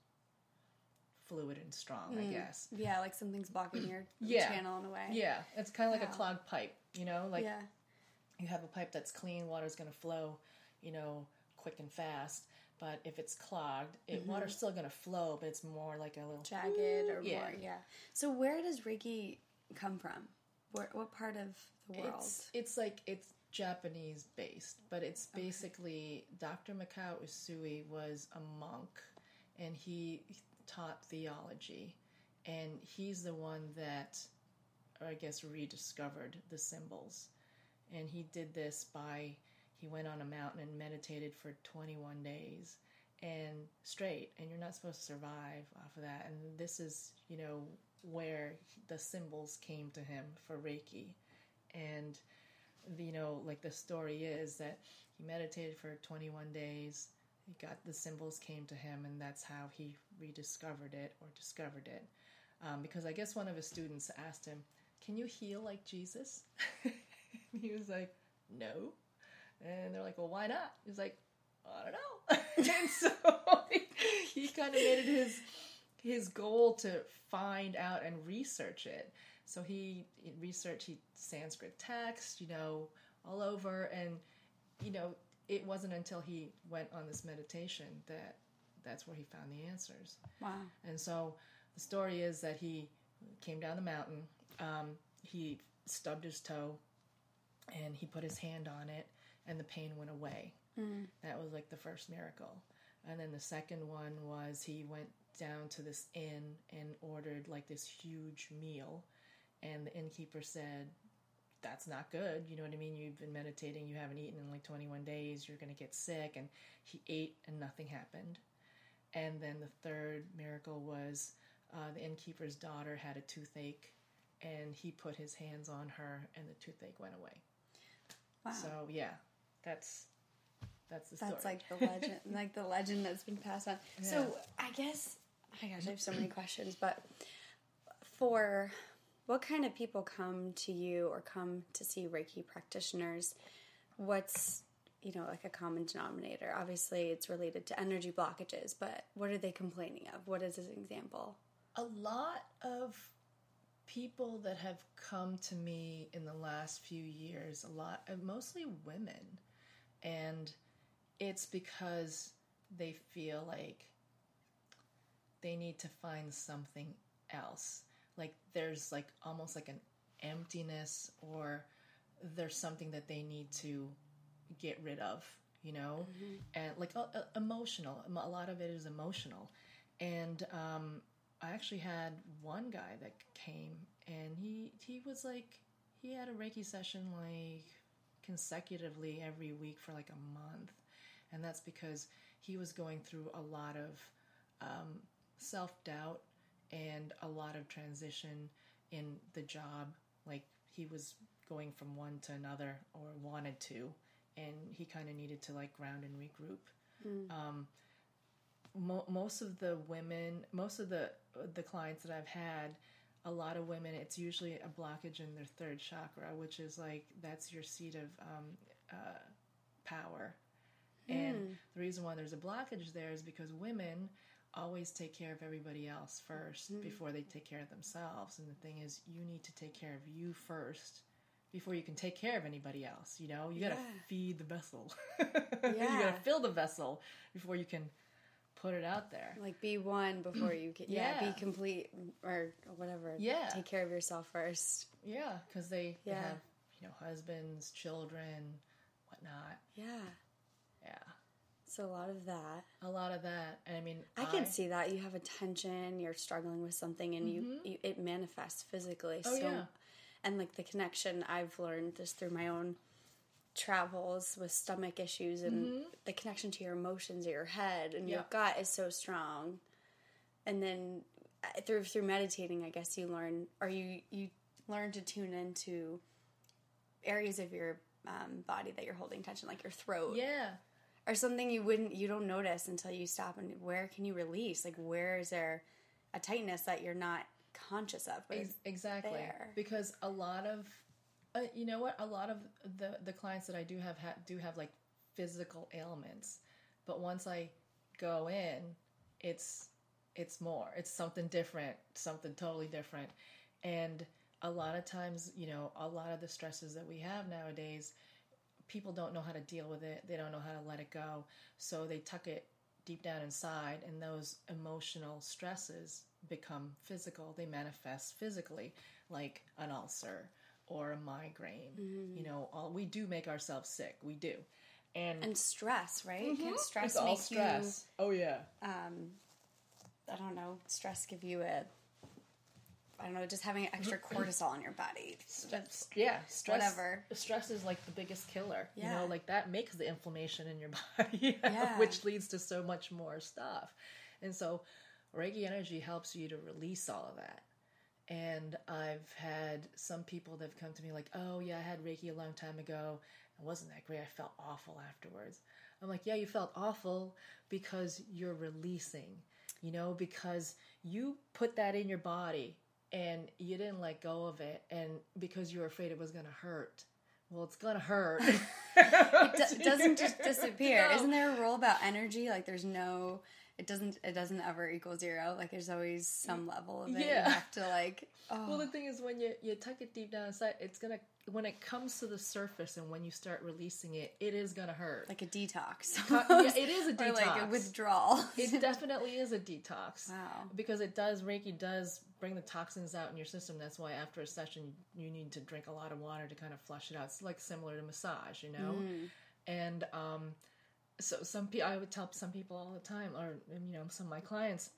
fluid and strong, mm. I guess. Yeah, like something's blocking your yeah. channel in a way. Yeah, it's kind of like a clogged pipe, you know? Like yeah. you have a pipe that's clean, water's going to flow, you know, quick and fast. But if it's clogged, it mm-hmm. water's still going to flow, but it's more like a little jagged or yeah. more, yeah. So where does Reiki come from? Where, what part of the world? It's, it's like it's Japanese based, but it's basically okay. Dr. Mikao Usui was a monk and he taught theology, and he's the one that, I guess, rediscovered the symbols. And he did this by, he went on a mountain and meditated for 21 days and straight, and you're not supposed to survive off of that. And this is, you know, where the symbols came to him for Reiki. And, you know, like the story is that he meditated for 21 days he got the symbols came to him, and that's how he rediscovered it or discovered it. Um, because I guess one of his students asked him, "Can you heal like Jesus?" he was like, "No," and they're like, "Well, why not?" He's like, "I don't know." and so he, he kind of made it his his goal to find out and research it. So he researched he Sanskrit text, you know, all over, and you know it wasn't until he went on this meditation that that's where he found the answers. Wow. And so the story is that he came down the mountain, um, he stubbed his toe, and he put his hand on it, and the pain went away. Mm. That was like the first miracle. And then the second one was he went down to this inn and ordered like this huge meal. And the innkeeper said, that's not good. You know what I mean? You've been meditating, you haven't eaten in like 21 days, you're going to get sick. And he ate and nothing happened. And then the third miracle was uh, the innkeeper's daughter had a toothache and he put his hands on her and the toothache went away. Wow. So, yeah, that's. That's the story. That's like the legend, like the legend that's been passed on. Yeah. So I guess, oh my gosh, I have so many questions, but for what kind of people come to you or come to see Reiki practitioners? What's you know like a common denominator? Obviously, it's related to energy blockages, but what are they complaining of? What is an example? A lot of people that have come to me in the last few years, a lot, uh, mostly women, and it's because they feel like they need to find something else. Like there's like almost like an emptiness or there's something that they need to get rid of you know? Mm-hmm. and like uh, uh, emotional. A lot of it is emotional. And um, i actually had one guy that came and he he was like he had a reiki session like consecutively every week for like a month. And that's because he was going through a lot of um, self doubt and a lot of transition in the job. Like he was going from one to another or wanted to, and he kind of needed to like ground and regroup. Um, mo- most of the women, most of the the clients that I've had, a lot of women, it's usually a blockage in their third chakra, which is like that's your seat of um, uh, power. And the reason why there's a blockage there is because women always take care of everybody else 1st before they take care of themselves. And the thing is, you need to take care of you first before you can take care of anybody else. You know, you got to feed the vessel. yeah. you got to fill the vessel before you can put it out there. Like be one before you can, yeah, Yeah. be complete or whatever. Yeah. Take care of yourself first. Yeah, because they, they Yeah. have you know husbands, children, whatnot. Yeah. Yeah, So a lot of that. a lot of that. And I mean, I can see that you have a tension, you're struggling with something, and you, mm-hmm. you it manifests physically. Oh, so, yeah. and like the connection I've learned just through my own travels with stomach issues and the connection to your emotions, or your head, and your Mm-hmm. Gut is so strong. And then uh, through through meditating, I guess you learn, or you you learn to tune into areas of your um, body that you're holding tension, like your throat Yeah, or something you wouldn't you don't notice until you stop and where can you release like where is there a tightness that you're not conscious of exactly. there. Because a lot of, uh, you know what, a lot of the the clients that I do have ha- do have like physical ailments, but once I go in, it's it's more. It's something different, something totally different, and a lot of times, you know, a lot of the stresses that we have nowadays, people don't know how to deal with it. They don't know how to let it go, so they tuck it deep down inside, and those emotional stresses become physical. They manifest physically, like an ulcer or a migraine. You know, all, we do make ourselves sick. We do, and, and stress right can stress Mm-hmm. it's all make stress. Oh yeah. um i don't know stress give you a i don't know just having extra cortisol in your body That's- Yeah, stress. Whatever. Stress is like the biggest killer. You know, like that makes the inflammation in your body, Yeah. which leads to so much more stuff. And so, Reiki energy helps you to release all of that. And I've had some people that have come to me like, "Oh yeah, I had Reiki a long time ago. It wasn't that great. I felt awful afterwards." I'm like, "Yeah, you felt awful because you're releasing. You know, because you put that in your body and you didn't let go of it and because you were afraid it was going to hurt. Well, it's going to hurt. it do- doesn't just disappear No. isn't there a rule about energy like there's no it doesn't it doesn't ever equal zero like there's always some level of it Yeah. you have to like oh Well, the thing is, when you you tuck it deep down inside, it's gonna when it comes to the surface and when you start releasing it, it is gonna hurt. like a detox. yeah, it is a or like a detox. withdrawal. it definitely is a detox. Wow. Because it does Reiki does bring the toxins out in your system. That's why after a session you need to drink a lot of water to kind of flush it out. It's like similar to massage, you know. And um, so some people, I would tell some people all the time, or you know, some of my clients,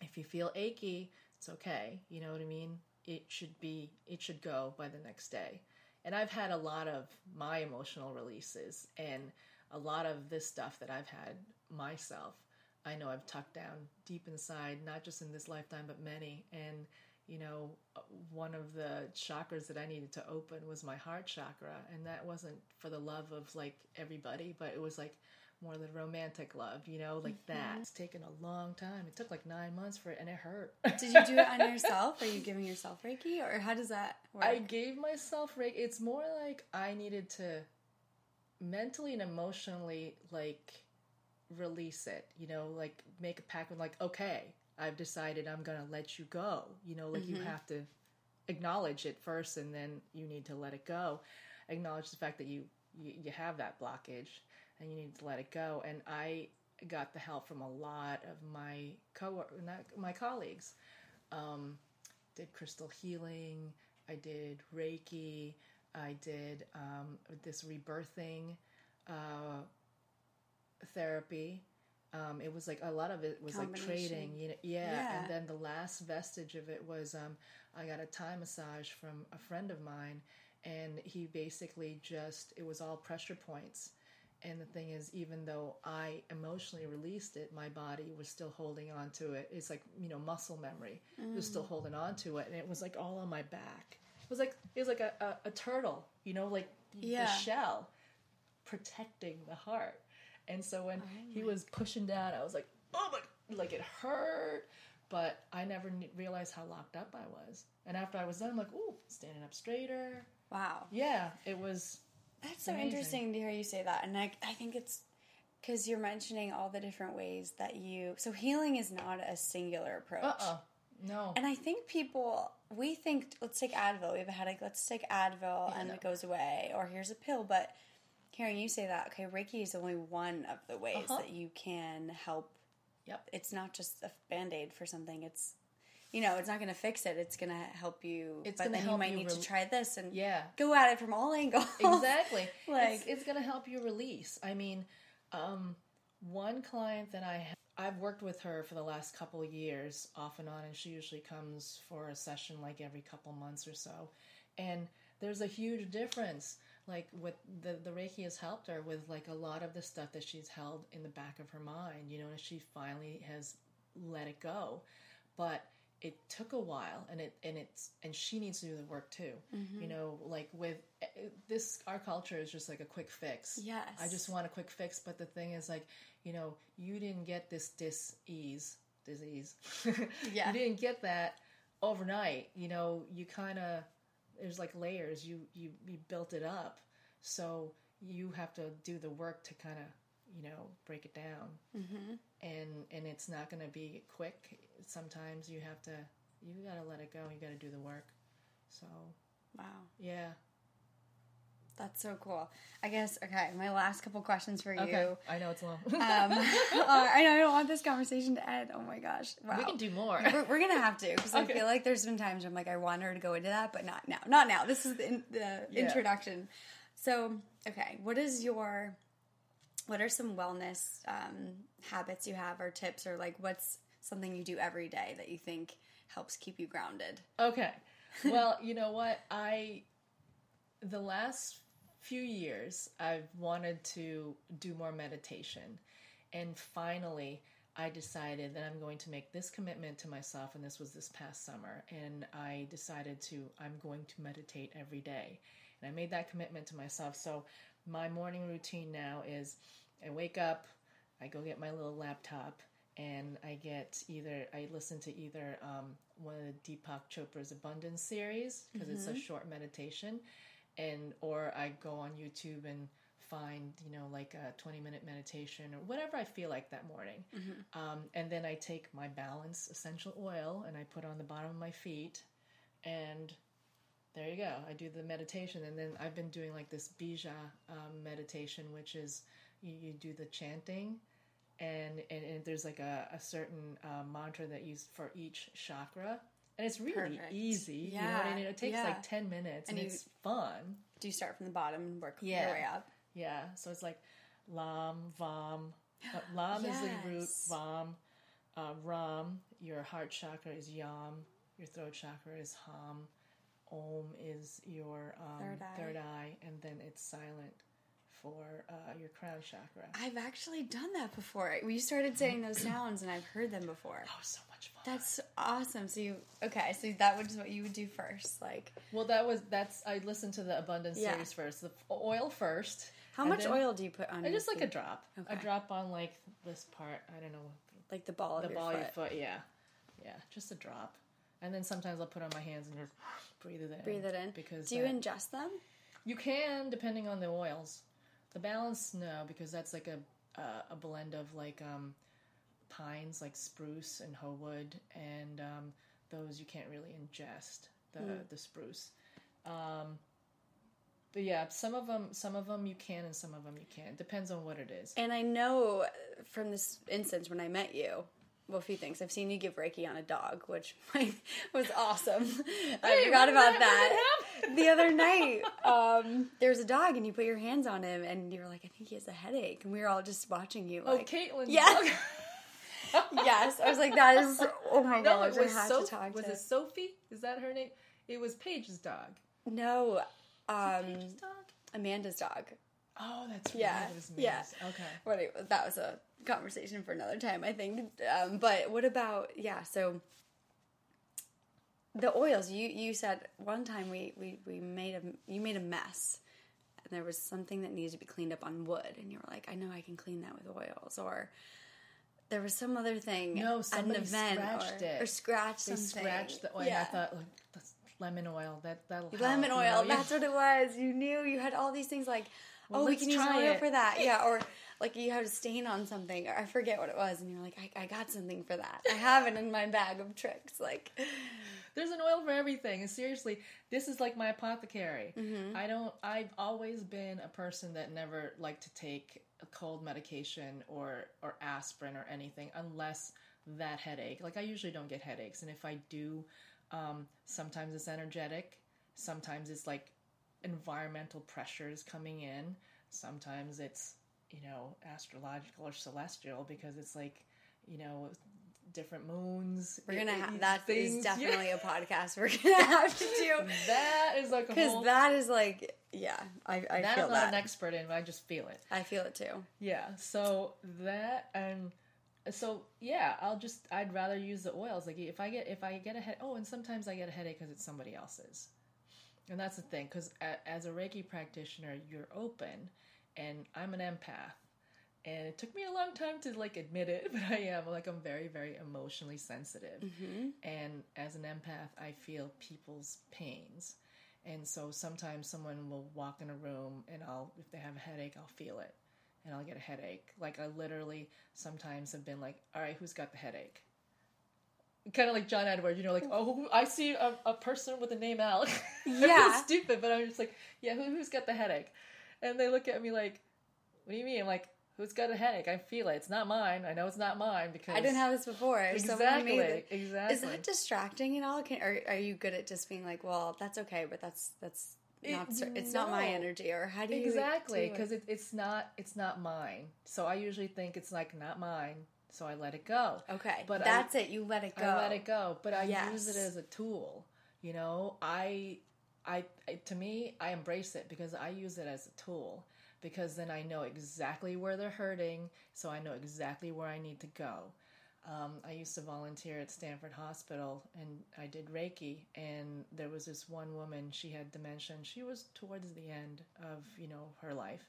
if you feel achy, it's okay. You know what I mean? It should be, it should go by the next day. And I've had a lot of my emotional releases and a lot of this stuff that I've had myself. I know I've tucked down deep inside, not just in this lifetime, but many. And, you know, one of the chakras that I needed to open was my heart chakra. And that wasn't for the love of like everybody, but it was like more the romantic love, you know, like that. Mm-hmm. It's taken a long time. It took like nine months for it, and it hurt. Did you do it on yourself? Are you giving yourself Reiki, or how does that work? I gave myself Reiki. It's more like I needed to mentally and emotionally like release it, you know, like make a pact with like, okay, I've decided I'm gonna let you go. You know, like you have to acknowledge it first and then you need to let it go. Acknowledge the fact that you you, you have that blockage and you need to let it go. And I got the help from a lot of my co not my colleagues. Um, did crystal healing. I did Reiki. I did um, this rebirthing uh, therapy. Um, it was like a lot of it was like trading, you know, yeah. Yeah. And then the last vestige of it was um, I got a Thai massage from a friend of mine, and he basically just it was all pressure points. And the thing is, even though I emotionally released it, my body was still holding on to it. It's like you know muscle memory. It was still holding on to it, and it was like all on my back. It was like it was like a, a, a turtle, you know, like Yeah. the shell protecting the heart. And so when he was pushing down, I was like, oh my, like it hurt. But I never realized how locked up I was. And after I was done, I'm like, ooh, standing up straighter. Wow. Yeah, it was. That's so interesting to hear you say that. And I, I think it's because you're mentioning all the different ways that you. So healing is not a singular approach. Uh uh No. And I think people, we think, let's take Advil. We have a headache, let's take Advil and no. it goes away. Or here's a pill. But hearing you say that, okay, Reiki is only one of the ways Uh-huh. that you can help. Yep. It's not just a band aid for something. It's, you know, it's not going to fix it. It's going to help you. It's but then you might you need rel- to try this and Yeah. go at it from all angles. exactly. Like- it's, it's going to help you release. I mean, um, one client that I ha- I've worked with her for the last couple of years, off and on, and she usually comes for a session like every couple months or so. And there's a huge difference. Like with the the Reiki has helped her with like a lot of the stuff that she's held in the back of her mind. You know, and she finally has let it go. But it took a while and it and it's and she needs to do the work too you know like with eh, this our culture is just like a quick fix Yes. i just want a quick fix but the thing is like you know you didn't get this dis-ease disease Yeah. you didn't get that overnight you know you kind of there's like layers. You you you built it up. So you have to do the work to kind of you know break it down. Mm-hmm. and and it's not going to be quick. Sometimes you have to you got to let it go. You got to do the work. So Wow. yeah That's so cool. I guess, okay, my last couple questions for you. okay i know it's long Um, I know I don't want this conversation to end. Oh my gosh. Wow. we can do more We're, we're gonna have to because Okay. I feel like there's been times I'm like I want her to go into that, but not now. Not now. This is the, in, the Yeah. introduction. So, okay, what is your what are some wellness um, habits you have or tips or like what's something you do every day that you think helps keep you grounded? Okay. Well, you know what? I the last few years I've wanted to do more meditation. And finally, I decided that I'm going to make this commitment to myself and this was this past summer and I decided to I'm going to meditate every day. And I made that commitment to myself. So my morning routine now is I wake up, I go get my little laptop, and I get either I listen to either um, one of the Deepak Chopra's Abundance series because it's a short meditation, and or I go on YouTube and find you know like a 20 minute meditation or whatever I feel like that morning, um, and then I take my balance essential oil and I put on the bottom of my feet, and there you go. I do the meditation, and then I've been doing like this bija um, meditation, which is you, you do the chanting, and and, and there's like a, a certain uh, mantra that you use for each chakra, and it's really Perfect. easy. you know what I Yeah, mean? It takes yeah. like ten minutes, and, And you- it's fun. Do you start from the bottom and work Yeah. your way up? Yeah, so it's like lam, vam. Uh, lam is the root, vam. Uh, ram, your heart chakra is yam, your throat chakra is ham. Om is your um, Third eye. third eye, and then it's silent for uh, your crown chakra. I've actually done that before. We started saying those sounds and I've heard them before. Oh, so much fun. That's awesome. So you okay? So that was what you would do first, like well, that was that's. I listened to the abundance Yeah. series first. The oil first. how much then- oil do you put on? I your just like a feet? drop. A drop on like this part. I don't know like the ball of the your ball foot. of your foot. Yeah, yeah, just a drop. And then sometimes I'll put on my hands and just breathe it in. Breathe it in. because do you that- ingest them? you can depending on the oils. The balance, no, because that's like a uh, a blend of like um, pines, like spruce and ho wood, and um, those you can't really ingest the Hmm. the spruce. Um, but yeah, some of them, some of them you can, and some of them you can't. Depends on what it is. And I know from this instance when I met you, well, a few things. I've seen you give Reiki on a dog, which was awesome. I forgot about that- that. The other night, um, there's a dog, and you put your hands on him, and you were like, "I think he has a headache," and we were all just watching you. Oh, Like, Caitlin. Yes. yes, I was like, "That is oh my No, gosh!" it was I have Sophie. to talk Was to. it Sophie? Is that her name? It was Paige's dog. No, Um, Paige's dog? Amanda's dog. Oh, that's right. Yeah, yeah. Okay. It- that was a conversation for another time, I think. Um, but what about yeah? So the oils. You you said one time we we we made a you made a mess, and there was something that needed to be cleaned up on wood, and you were like, I know I can clean that with oils, or. There was some other thing No, an event scratched or, it. or scratched They something. scratched the oil. Yeah. I thought like that's lemon oil. That that'll help, lemon you oil. know? That's what it was. You knew you had all these things like, Well, oh, we can use oil it. for that. Yeah, or like you had a stain on something, or I forget what it was, and you're like, I, I got something for that. I have it in my bag of tricks. Like, There's an oil for everything. And seriously, this is like my apothecary. Mm-hmm. I don't. I've always been a person that never liked to take a cold medication or or aspirin or anything unless that headache. Like I usually don't get headaches, and if I do, um, sometimes it's energetic. Sometimes it's like environmental pressures coming in. Sometimes it's you know astrological or celestial because it's like you know different moons. we're gonna have that is things- yeah. definitely a podcast we're gonna have to do That is like a because that is like, yeah, I, I that feel I'm not that. an expert in, but I just feel it. I feel it too. Yeah. So that and so yeah, I'll just I'd rather use the oils. Like if I get if I get a head. Oh, and sometimes I get a headache because it's somebody else's. And that's the thing, because as a Reiki practitioner, you're open, and I'm an empath, and it took me a long time to like admit it, but I am like I'm very very emotionally sensitive, mm-hmm. and as an empath, I feel people's pains, and so sometimes someone will walk in a room, and I'll if they have a headache, I'll feel it, and I'll get a headache. Like I literally sometimes have been like, all right, who's got the headache? Kind of like John Edward, you know, like, oh, I see a, a person with the name Al. Yeah. feel stupid, but I'm just like, yeah, who, who's got the headache? And they look at me like, what do you mean? I'm like, who's got a headache? I feel it. It's not mine. I know it's not mine because I didn't have this before. Exactly, it. exactly. Is that distracting at all? Can, or are you good at just being like, well, that's okay, but that's that's not It- it's not my energy, or how do you exactly it? because it, it's not it's not mine. So I usually think it's like not mine, so I let it go. okay, but I- that's it. You let it go. I let it go, but I use it as a tool. You know, I, I, I, to me, I embrace it because I use it as a tool. Because then I know exactly where they're hurting, so I know exactly where I need to go. Um, I used to volunteer at Stanford Hospital, and I did Reiki. And there was this one woman; she had dementia. And she was towards the end of you know her life,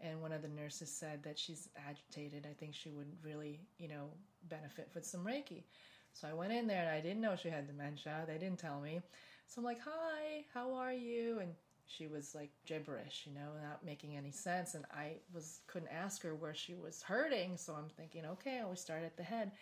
and one of the nurses said that she's agitated. I think she would really, you know, benefit with some Reiki. So I went in there and I didn't know she had dementia. They didn't tell me. So I'm like, "Hi, how are you?" And she was like gibberish, you know, not making any sense. And I was couldn't ask her where she was hurting. So I'm thinking, okay, I always start at the head.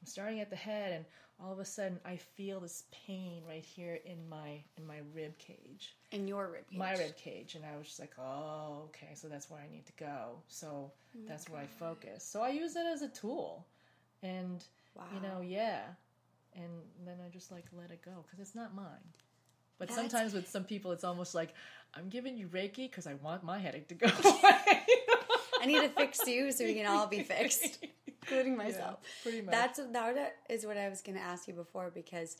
I'm starting at the head, and all of a sudden I feel this pain right here in my in my rib cage. In your rib cage. my rib cage and i was just like oh okay so that's where i need to go. So that's where i focus. So i use it as a tool and you know yeah. And then i just like let it go because it's not mine. But That's- sometimes with some people it's almost like i'm giving you reiki because i want my headache to go away. I need to fix you so we can all be fixed, including myself. pretty much. That's that is what I was going to ask you before because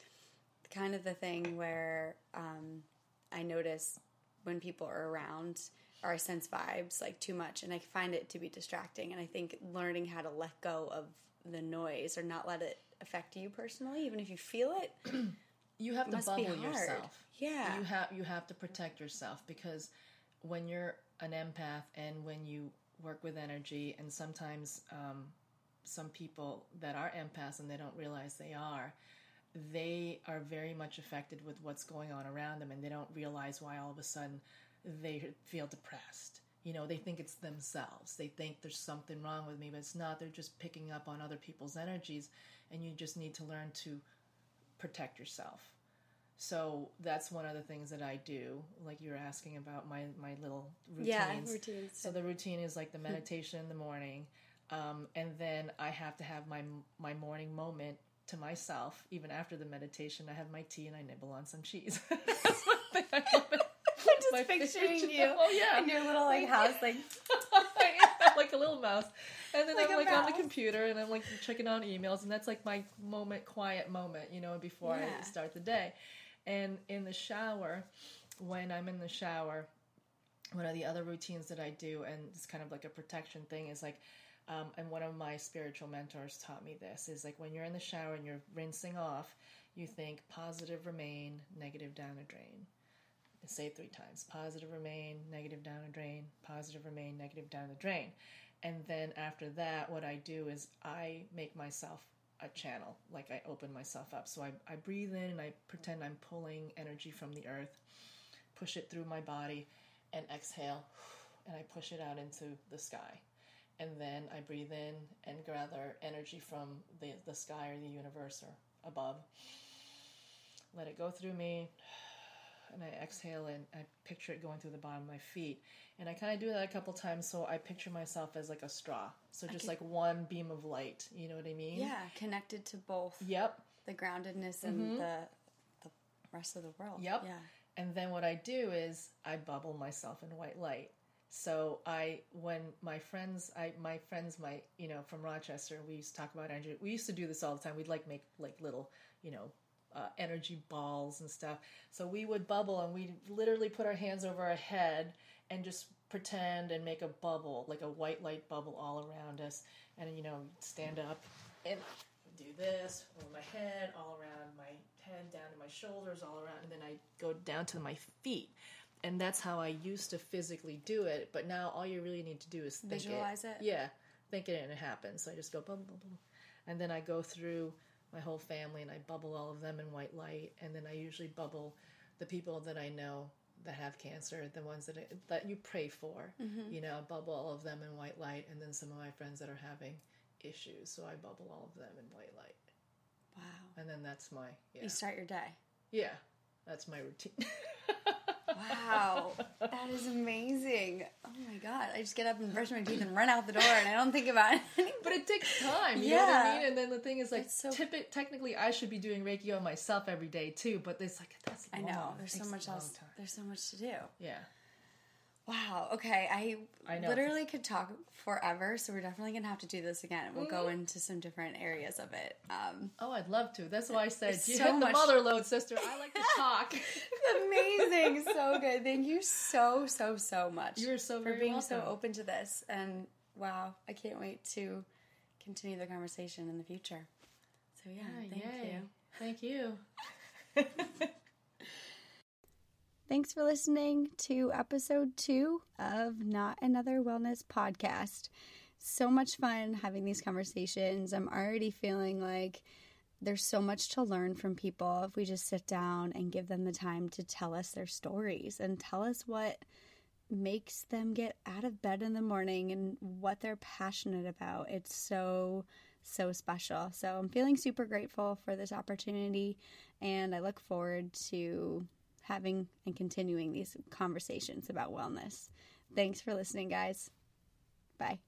kind of the thing where um, I notice when people are around or I sense vibes like too much and I find it to be distracting and I think learning how to let go of the noise or not let it affect you personally even if you feel it you have to bubble yourself Yeah. you have you have to protect yourself because when you're an empath and when you work with energy and sometimes um, some people that are empaths and they don't realize they are they are very much affected with what's going on around them and they don't realize why all of a sudden they feel depressed you know they think it's themselves they think there's something wrong with me but it's not they're just picking up on other people's energies and you just need to learn to protect yourself so that's one of the things that I do. Like you were asking about my my little routines. Yeah, routines. So the routine is like the meditation in the morning, um, and then I have to have my my morning moment to myself. Even after the meditation, I have my tea and I nibble on some cheese. that's one thing I love. I'm just My picturing favorite- you Oh yeah, in your little like house like like a little mouse. And then Like I'm like on the computer and I'm like checking on emails and that's like my moment, quiet moment, you know, before Yeah. I start the day. And in the shower, when I'm in the shower, one of the other routines that I do, and it's kind of like a protection thing, is like, um, and one of my spiritual mentors taught me this is like when you're in the shower and you're rinsing off, you think positive remain, negative down a drain. Say it three times positive remain, negative down a drain, positive remain, negative down the drain. And then after that, what I do is I make myself a channel, like I open myself up. So I, I breathe in and I pretend I'm pulling energy from the earth, push it through my body, and exhale, and I push it out into the sky. And then I breathe in and gather energy from the, the sky or the universe or above. Let it go through me, and I exhale and I picture it going through the bottom of my feet. And I kind of do that a couple times, so I picture myself as like a straw. So just like one beam of light. You know what I mean? Yeah, connected to both Yep. the groundedness and mm-hmm. the the rest of the world. Yep. Yeah. And then what I do is I bubble myself in white light. So I, when my friends, I my friends, my you know from Rochester, we used to talk about energy. We used to do this all the time. We'd like make like little you know uh, energy balls and stuff. So we would bubble and we'd literally put our hands over our head and just pretend and make a bubble, like a white light bubble all around us. And you know, stand up and do this over my head, all around my head, down to my shoulders, all around, and then I go down to my feet. And that's how I used to physically do it. But now all you really need to do is think Visualize it? Yeah, think it and it happens. So I just go and then I go through my whole family and I bubble all of them in white light. And then I usually bubble the people that I know that have cancer, the ones that I, that you pray for. Mm-hmm. You know, bubble all of them in white light, and then some of my friends that are having issues. So I bubble all of them in white light, Wow. and then that's my yeah You start your day. yeah that's my routine. Wow, that is amazing. Oh my god, I just get up and brush my teeth and run out the door, and I don't think about anything. But it takes time, you know what Yeah. I mean? And then the thing is, like, so- typi- technically, I should be doing Reiki on myself every day too. But it's like that's I long. know. It There's so much else. time. There's so much to do. Yeah, Wow. Okay. I, I know. literally could talk forever, so we're definitely gonna have to do this again. We'll go into some different areas of it. Um, Oh, I'd love to. That's why I said you so hit the much- mother lode, sister. I like to talk. amazing. so good. Thank you so so so much. You're so for being so open to this. And wow, I can't wait to continue the conversation in the future. So yeah, thank Yay. you. Thank you. Thanks for listening to episode two of Not Another Wellness Podcast. So much fun having these conversations. I'm already feeling like there's so much to learn from people if we just sit down and give them the time to tell us their stories and tell us what makes them get out of bed in the morning and what they're passionate about. It's so, so special. So I'm feeling super grateful for this opportunity and I look forward to having and continuing these conversations about wellness. Thanks for listening, guys. Bye.